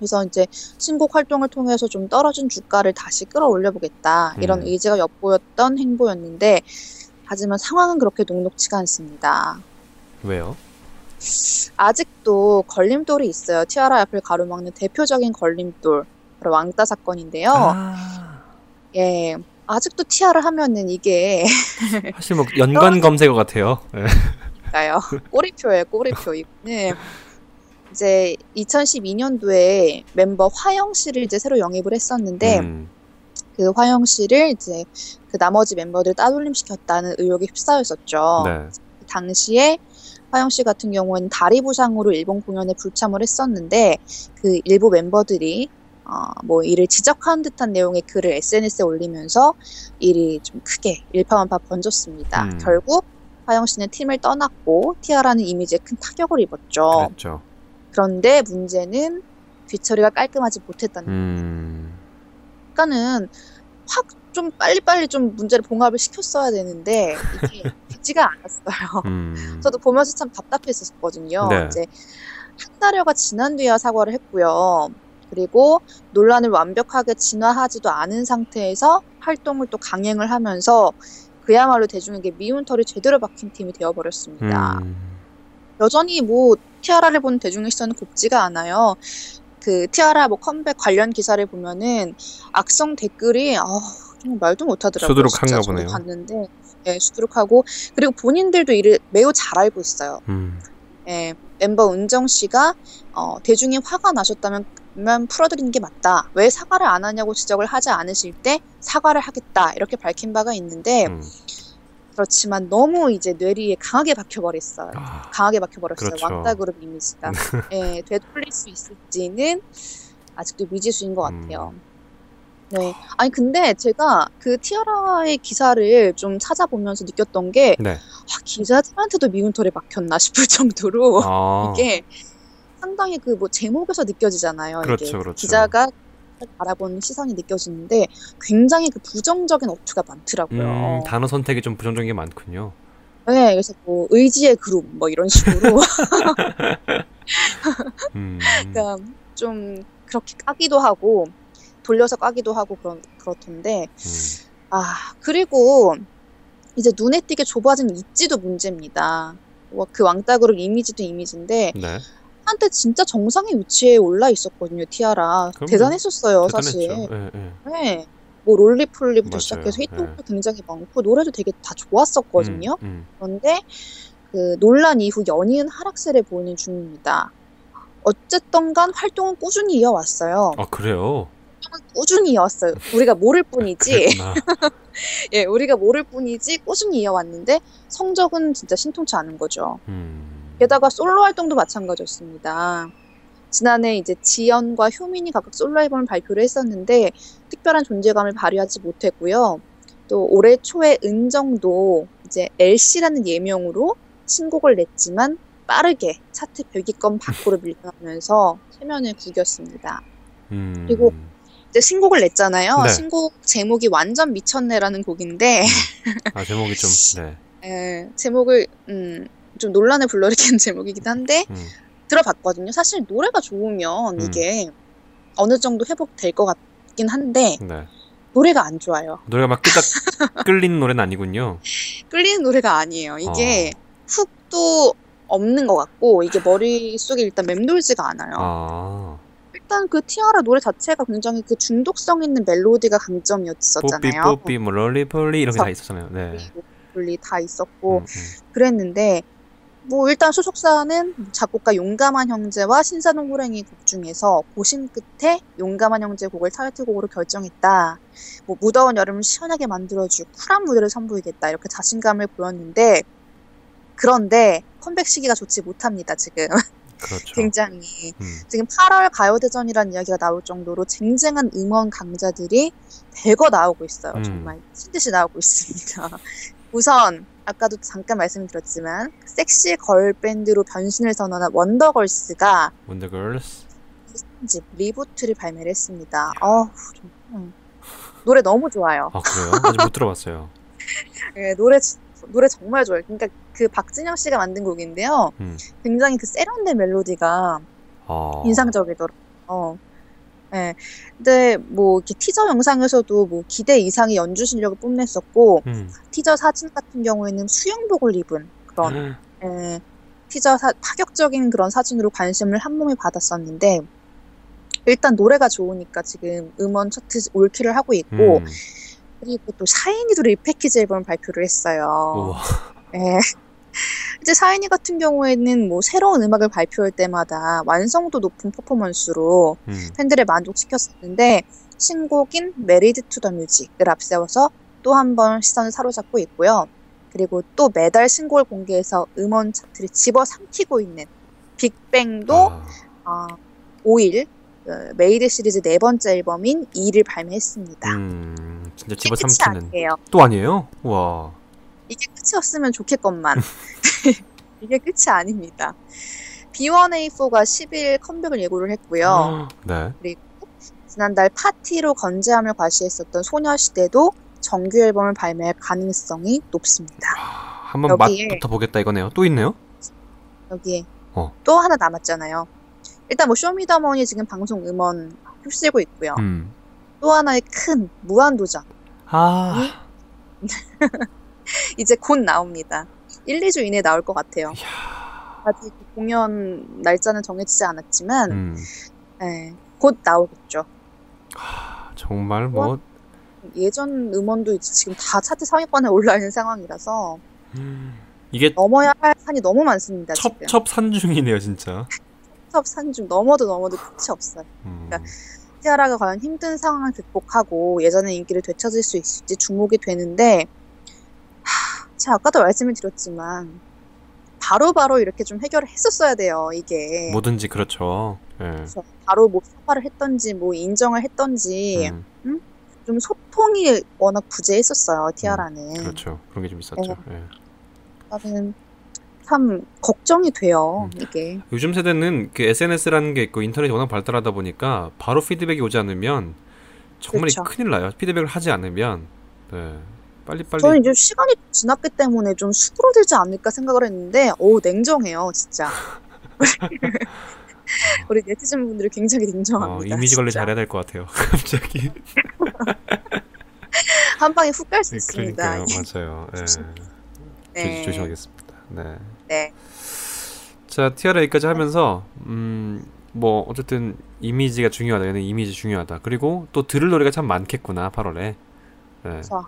그래서 이제 신곡 활동을 통해서 좀 떨어진 주가를 다시 끌어올려 보겠다 이런 음. 의지가 엿보였던 행보였는데 하지만 상황은 그렇게 녹록치가 않습니다. 왜요? 아직도 걸림돌이 있어요. 티아라 옆을 가로막는 대표적인 걸림돌 바로 왕따 사건인데요. 아, 예. 아직도 티아라 하면은 이게 사실 뭐 연관 검색어 같아요. 예. 가요. 꼬리표예요, 꼬리표. 이거는 이제 2012년도에 member 화영 씨를 이제 새로 영입을 했었는데 음, 그 화영 씨를 이제 그 나머지 멤버들 따돌림 시켰다는 의혹에 휩싸였었죠. 네. 당시에 화영 씨 같은 경우에는 다리 부상으로 일본 공연에 불참을 했었는데 그 일부 멤버들이 어, 뭐 이를 지적하는 듯한 내용의 글을 SNS에 올리면서 일이 좀 크게 일파만파 번졌습니다. 음. 결국 화영 씨는 팀을 떠났고 티아라는 이미지에 큰 타격을 입었죠. 그랬죠. 그런데 문제는 뒤처리가 깔끔하지 못했다는 음, 그러니까는 확 좀 빨리빨리 좀 문제를 봉합을 시켰어야 되는데 이게 되지가 않았어요. 음, 저도 보면서 참 답답했었거든요. 네. 이제 한 달여가 지난 뒤에 사과를 했고요. 그리고 논란을 완벽하게 진화하지도 않은 상태에서 활동을 또 강행을 하면서 그야말로 대중에게 미운 털이 제대로 박힌 팀이 되어버렸습니다. 음, 여전히 뭐 티아라를 보는 대중의 시선은 곱지가 않아요. 그 티아라 뭐 컴백 관련 기사를 보면은 악성 댓글이 아 정말 말도 못하더라고요. 수두룩한가 보네요. 봤는데 예, 수두룩하고 그리고 본인들도 이를 매우 잘 알고 있어요. 음, 예, 멤버 은정 씨가 어, 대중이 화가 나셨다면 면 풀어드리는 게 맞다. 왜 사과를 안 하냐고 지적을 하지 않으실 때 사과를 하겠다 이렇게 밝힌 바가 있는데 음. 그렇지만 너무 이제 뇌리에 강하게 박혀버렸어요. 아, 강하게 박혀버렸어요. 그렇죠. 왕따 그룹 이미지가. 예, 되돌릴 수 있을지는 아직도 미지수인 것 음. 같아요. 네. 아니, 근데 제가 그 티아라의 기사를 좀 찾아보면서 느꼈던 게, 네. 아, 기자들한테도 미운 털이 박혔나 싶을 정도로, 아, 이게 상당히 그 뭐 제목에서 느껴지잖아요. 그렇죠, 이게 그렇죠. 기자가 바라보는 시선이 느껴지는데, 굉장히 그 부정적인 어투가 많더라고요. 음, 단어 선택이 좀 부정적인 게 많군요. 네, 그래서 뭐, 의지의 그룹, 뭐 이런 식으로. 음, 그러니까 좀 그렇게 까기도 하고 돌려서 까기도 하고 그런 그렇던데 음, 아 그리고 이제 눈에 띄게 좁아진 입지도 문제입니다. 뭐그 왕따그룹 이미지도 이미지인데 네. 한때 진짜 정상의 위치에 올라 있었거든요 티아라 그럼요. 대단했었어요 사실. 예, 예. 네. 뭐 롤리폴리부터. 시작해서 히트곡도 예. 굉장히 많고 노래도 되게 다 좋았었거든요. 음, 음. 그런데 그 논란 이후 연이은 하락세를 보이는 중입니다. 어쨌든 간 활동은 꾸준히 이어왔어요. 아 그래요? 활동은 꾸준히 이어왔어요. 우리가 모를 뿐이지. 예, 우리가 모를 뿐이지 꾸준히 이어왔는데 성적은 진짜 신통치 않은 거죠. 음, 게다가 솔로 활동도 마찬가지였습니다. 지난해 이제 지연과 효민이 각각 솔로 앨범을 발표를 했었는데 특별한 존재감을 발휘하지 못했고요. 또 올해 초에 은정도 이제 LC라는 예명으로 신곡을 냈지만 빠르게 차트 100위권 밖으로 밀려나면서 세면을 구겼습니다. 음. 그리고 이제 신곡을 냈잖아요. 네. 신곡 제목이 완전 미쳤네라는 곡인데 아 제목이 좀 네. 에, 제목을 음, 좀 논란을 불러일으키는 제목이기도 한데 음. 들어봤거든요. 사실 노래가 좋으면 음. 이게 어느 정도 회복될 것 같긴 한데 네. 노래가 안 좋아요. 노래가 막 끄딱 끌리는 노래는 아니군요. 끌리는 노래가 아니에요. 이게 어. 훅도 없는 것 같고 이게 머릿속에 일단 맴돌지가 않아요. 아. 일단 그 티아라 노래 자체가 굉장히 그 중독성 있는 멜로디가 뽀삐 강점이었었잖아요. 뽀삐 뭐 롤리폴리 이런 게 다 있었잖아요. 네. 분리 다 있었고 음, 음. 그랬는데 뭐 일단 소속사는 작곡가 용감한 형제와 신사동 호랭이 곡 중에서 고심 끝에 용감한 형제 곡을 타이틀곡으로 결정했다. 뭐 무더운 여름을 시원하게 만들어줄 쿨한 무대를 선보이겠다. 이렇게 자신감을 보였는데 그런데 컴백 시기가 좋지 못합니다. 지금 그렇죠. 굉장히 음. 지금 8월 가요대전이라는 이야기가 나올 정도로 쟁쟁한 음원 강자들이 대거 나오고 있어요. 음. 정말 미친 듯이 나오고 있습니다. 우선 아까도 잠깐 말씀드렸지만 섹시 걸 밴드로 변신을 선언한 원더걸스가 원더걸스. 집 REBOOT를 발매를 했습니다. 좀, 음. 노래 너무 좋아요. 아 그래요? 아직 못 들어봤어요. 예, 노래 노래 정말 좋아요. 그러니까 그 박진영 씨가 만든 곡인데요. 음. 굉장히 그 세련된 멜로디가 아. 인상적이더라고요. 예. 근데 뭐 이렇게 티저 영상에서도 뭐 기대 이상의 연주 실력을 뽐냈었고 음. 티저 사진 같은 경우에는 수영복을 입은 그런 예, 티저 사- 파격적인 그런 사진으로 관심을 한 몸에 받았었는데 일단 노래가 좋으니까 지금 음원 차트 올킬을 하고 있고 음. 그리고 또 샤이니도 리패키지 앨범을 발표를 했어요. 우와. 예. 이제 샤이니 같은 경우에는 뭐 새로운 음악을 발표할 때마다 완성도 높은 퍼포먼스로 음. 팬들을 만족시켰었는데 신곡인 Married To The Music을 앞세워서 또 한 번 시선을 사로잡고 있고요. 그리고 또 매달 신곡을 공개해서 음원 차트를 집어삼키고 있는 빅뱅도 아. 아, 5일 어, MADE 시리즈 네 번째 앨범인 E를 발매했습니다. 음. 진짜 집어삼키는. 또 아니에요? 와. 이게 끝이었으면 좋겠건만 이게 끝이 아닙니다. B1A4가 10일 컴백을 예고를 했고요. 네. 그리고 지난달 파티로 건재함을 과시했었던 소녀시대도 정규 앨범을 발매할 가능성이 높습니다. 한번 여기에- 맛부터 보겠다 이거네요. 또 있네요? 여기에 어. 또 하나 남았잖아요. 일단 뭐 쇼미더머니 지금 방송 음원 휩쓸고 있고요. 음. 또 하나의 큰 무한도전 아. 이제 곧 나옵니다. 1, 2주 이내에 나올 것 같아요. 아직 공연 날짜는 정해지지 않았지만 음. 예, 곧 나오겠죠. 아, 정말 뭐 예전 음원도 이제 지금 다 차트 상위권에 올라 있는 상황이라서 이게 넘어야 할 산이 너무 많습니다. 지금 첩첩산 중이네요, 진짜. 첩 산 중 넘어도 넘어도 끝이 없어요. 음. 그러니까 티아라가 과연 힘든 상황을 극복하고 예전의 인기를 되찾을 수 있을지 주목이 되는데 하, 제가 아까도 말씀을 드렸지만 바로 바로 이렇게 좀 해결을 했었어야 돼요. 이게 뭐든지 그렇죠. 예. 바로 뭐 사과를 했던지 뭐 인정을 했던지 음, 좀 소통이 워낙 부재했었어요. 티아라는. 그렇죠. 그런 게 좀 있었죠. 예. 나는 참 걱정이 돼요. 음. 이게 요즘 세대는 그 SNS라는 게 있고 인터넷이 워낙 발달하다 보니까 바로 피드백이 오지 않으면 정말 그렇죠. 큰일 나요. 피드백을 하지 않으면 네. 빨리 빨리 저는 이제 시간이 지났기 때문에 좀 수그러들지 않을까 생각을 했는데 오 냉정해요 진짜 우리 네티즌 분들이 굉장히 어, 냉정합니다 이미지 관리 진짜. 잘해야 될 것 같아요. 갑자기. 한 방에 훅 갈수 네, 있습니다. 맞아요. 예. 네. 조, 조심 하겠습니다. 네. 네. 자, 여기까지 하면서 음, 뭐 어쨌든 이미지가 중요하다. 얘는 이미지 중요하다. 그리고 또 들을 노래가 참 많겠구나. 8월에. 네. 보-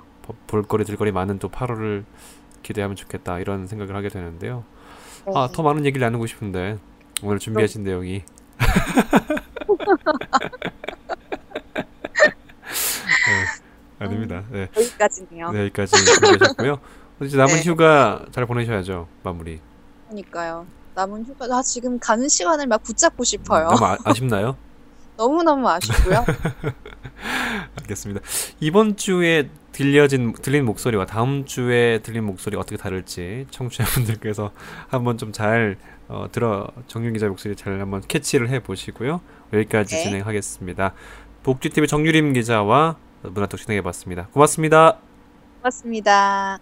볼거리 들거리 많은 또 8월을 기대하면 좋겠다. 이런 생각을 하게 되는데요. 네. 아, 더 많은 얘기를 나누고 싶은데 오늘 준비하신 내용이 네, 아닙니다. 네. 여기까지네요 네, 여기까지 준비하셨고요. 이제 남은 네. 휴가 잘 보내셔야죠. 마무리. 그러니까요 남은 휴가 아 지금 가는 시간을 막 붙잡고 싶어요. 너무 아, 아쉽나요? 너무 너무 아쉽고요. 알겠습니다. 이번 주에 들려진 들린 목소리와 다음 주에 들린 목소리 어떻게 다를지 청취자분들께서 한번 좀잘 어, 들어 정윤 기자 목소리 잘 한번 캐치를 해 보시고요. 여기까지 네. 진행하겠습니다. 복지 TV 정유림 기자와 문화톡 진행해 봤습니다. 고맙습니다. 고맙습니다.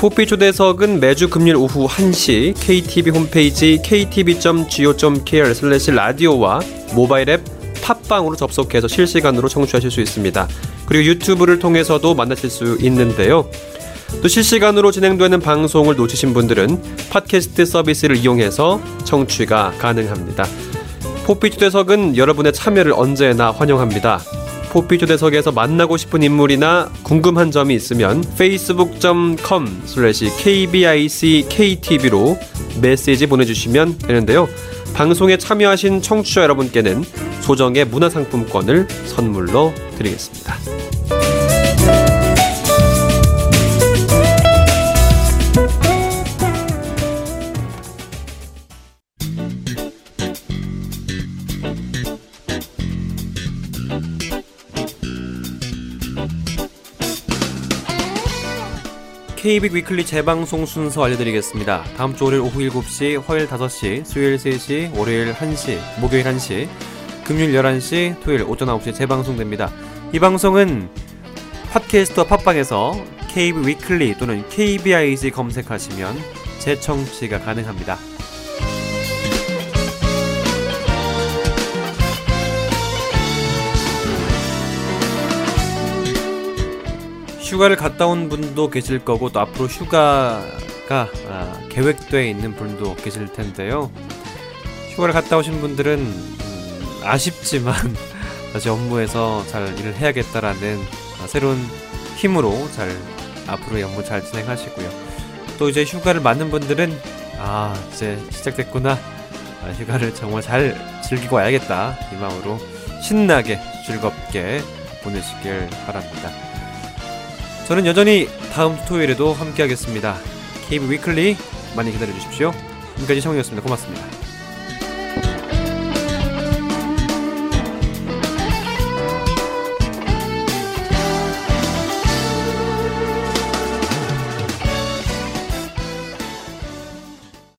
포피 초대석은 매주 금요일 오후 1시 KTV 홈페이지 ktv.go.kr 슬래시 라디오와 모바일 앱 팟빵으로 접속해서 실시간으로 청취하실 수 있습니다. 그리고 유튜브를 통해서도 만나실 수 있는데요. 또 실시간으로 진행되는 방송을 놓치신 분들은 팟캐스트 서비스를 이용해서 청취가 가능합니다. 포피 초대석은 여러분의 참여를 언제나 환영합니다. 포피 초대석에서 만나고 싶은 인물이나 궁금한 점이 있으면 facebook.com kbic ktv로 메시지 보내주시면 되는데요. 방송에 참여하신 청취자 여러분께는 소정의 문화상품권을 선물로 드리겠습니다. KBIC Weekly 재방송 순서 알려드리겠습니다. 다음 주 월요일 오후 7시, 화요일 5시, 수요일 3시, 월요일 1시, 목요일 1시, 금요일 11시, 토요일 오전 9시 재방송됩니다. 이 방송은 팟캐스트와 팟빵에서 KB Weekly 또는 KBIC 검색하시면 재청취가 가능합니다. 휴가를 갔다 온 분도 계실 거고 또 앞으로 휴가가 아, 계획되어 있는 분도 계실 텐데요. 휴가를 갔다 오신 분들은 음, 아쉽지만 다시 업무에서 잘 일을 해야겠다라는 아, 새로운 힘으로 잘 앞으로의 업무 잘 진행하시고요. 또 이제 휴가를 맞는 분들은 아 이제 시작됐구나 아, 휴가를 정말 잘 즐기고 와야겠다 이 마음으로 신나게 즐겁게 보내시길 바랍니다. 저는 여전히 다음 주 토요일에도 함께하겠습니다. KB 위클리 많이 기다려 주십시오. 지금까지 성우였습니다. 고맙습니다.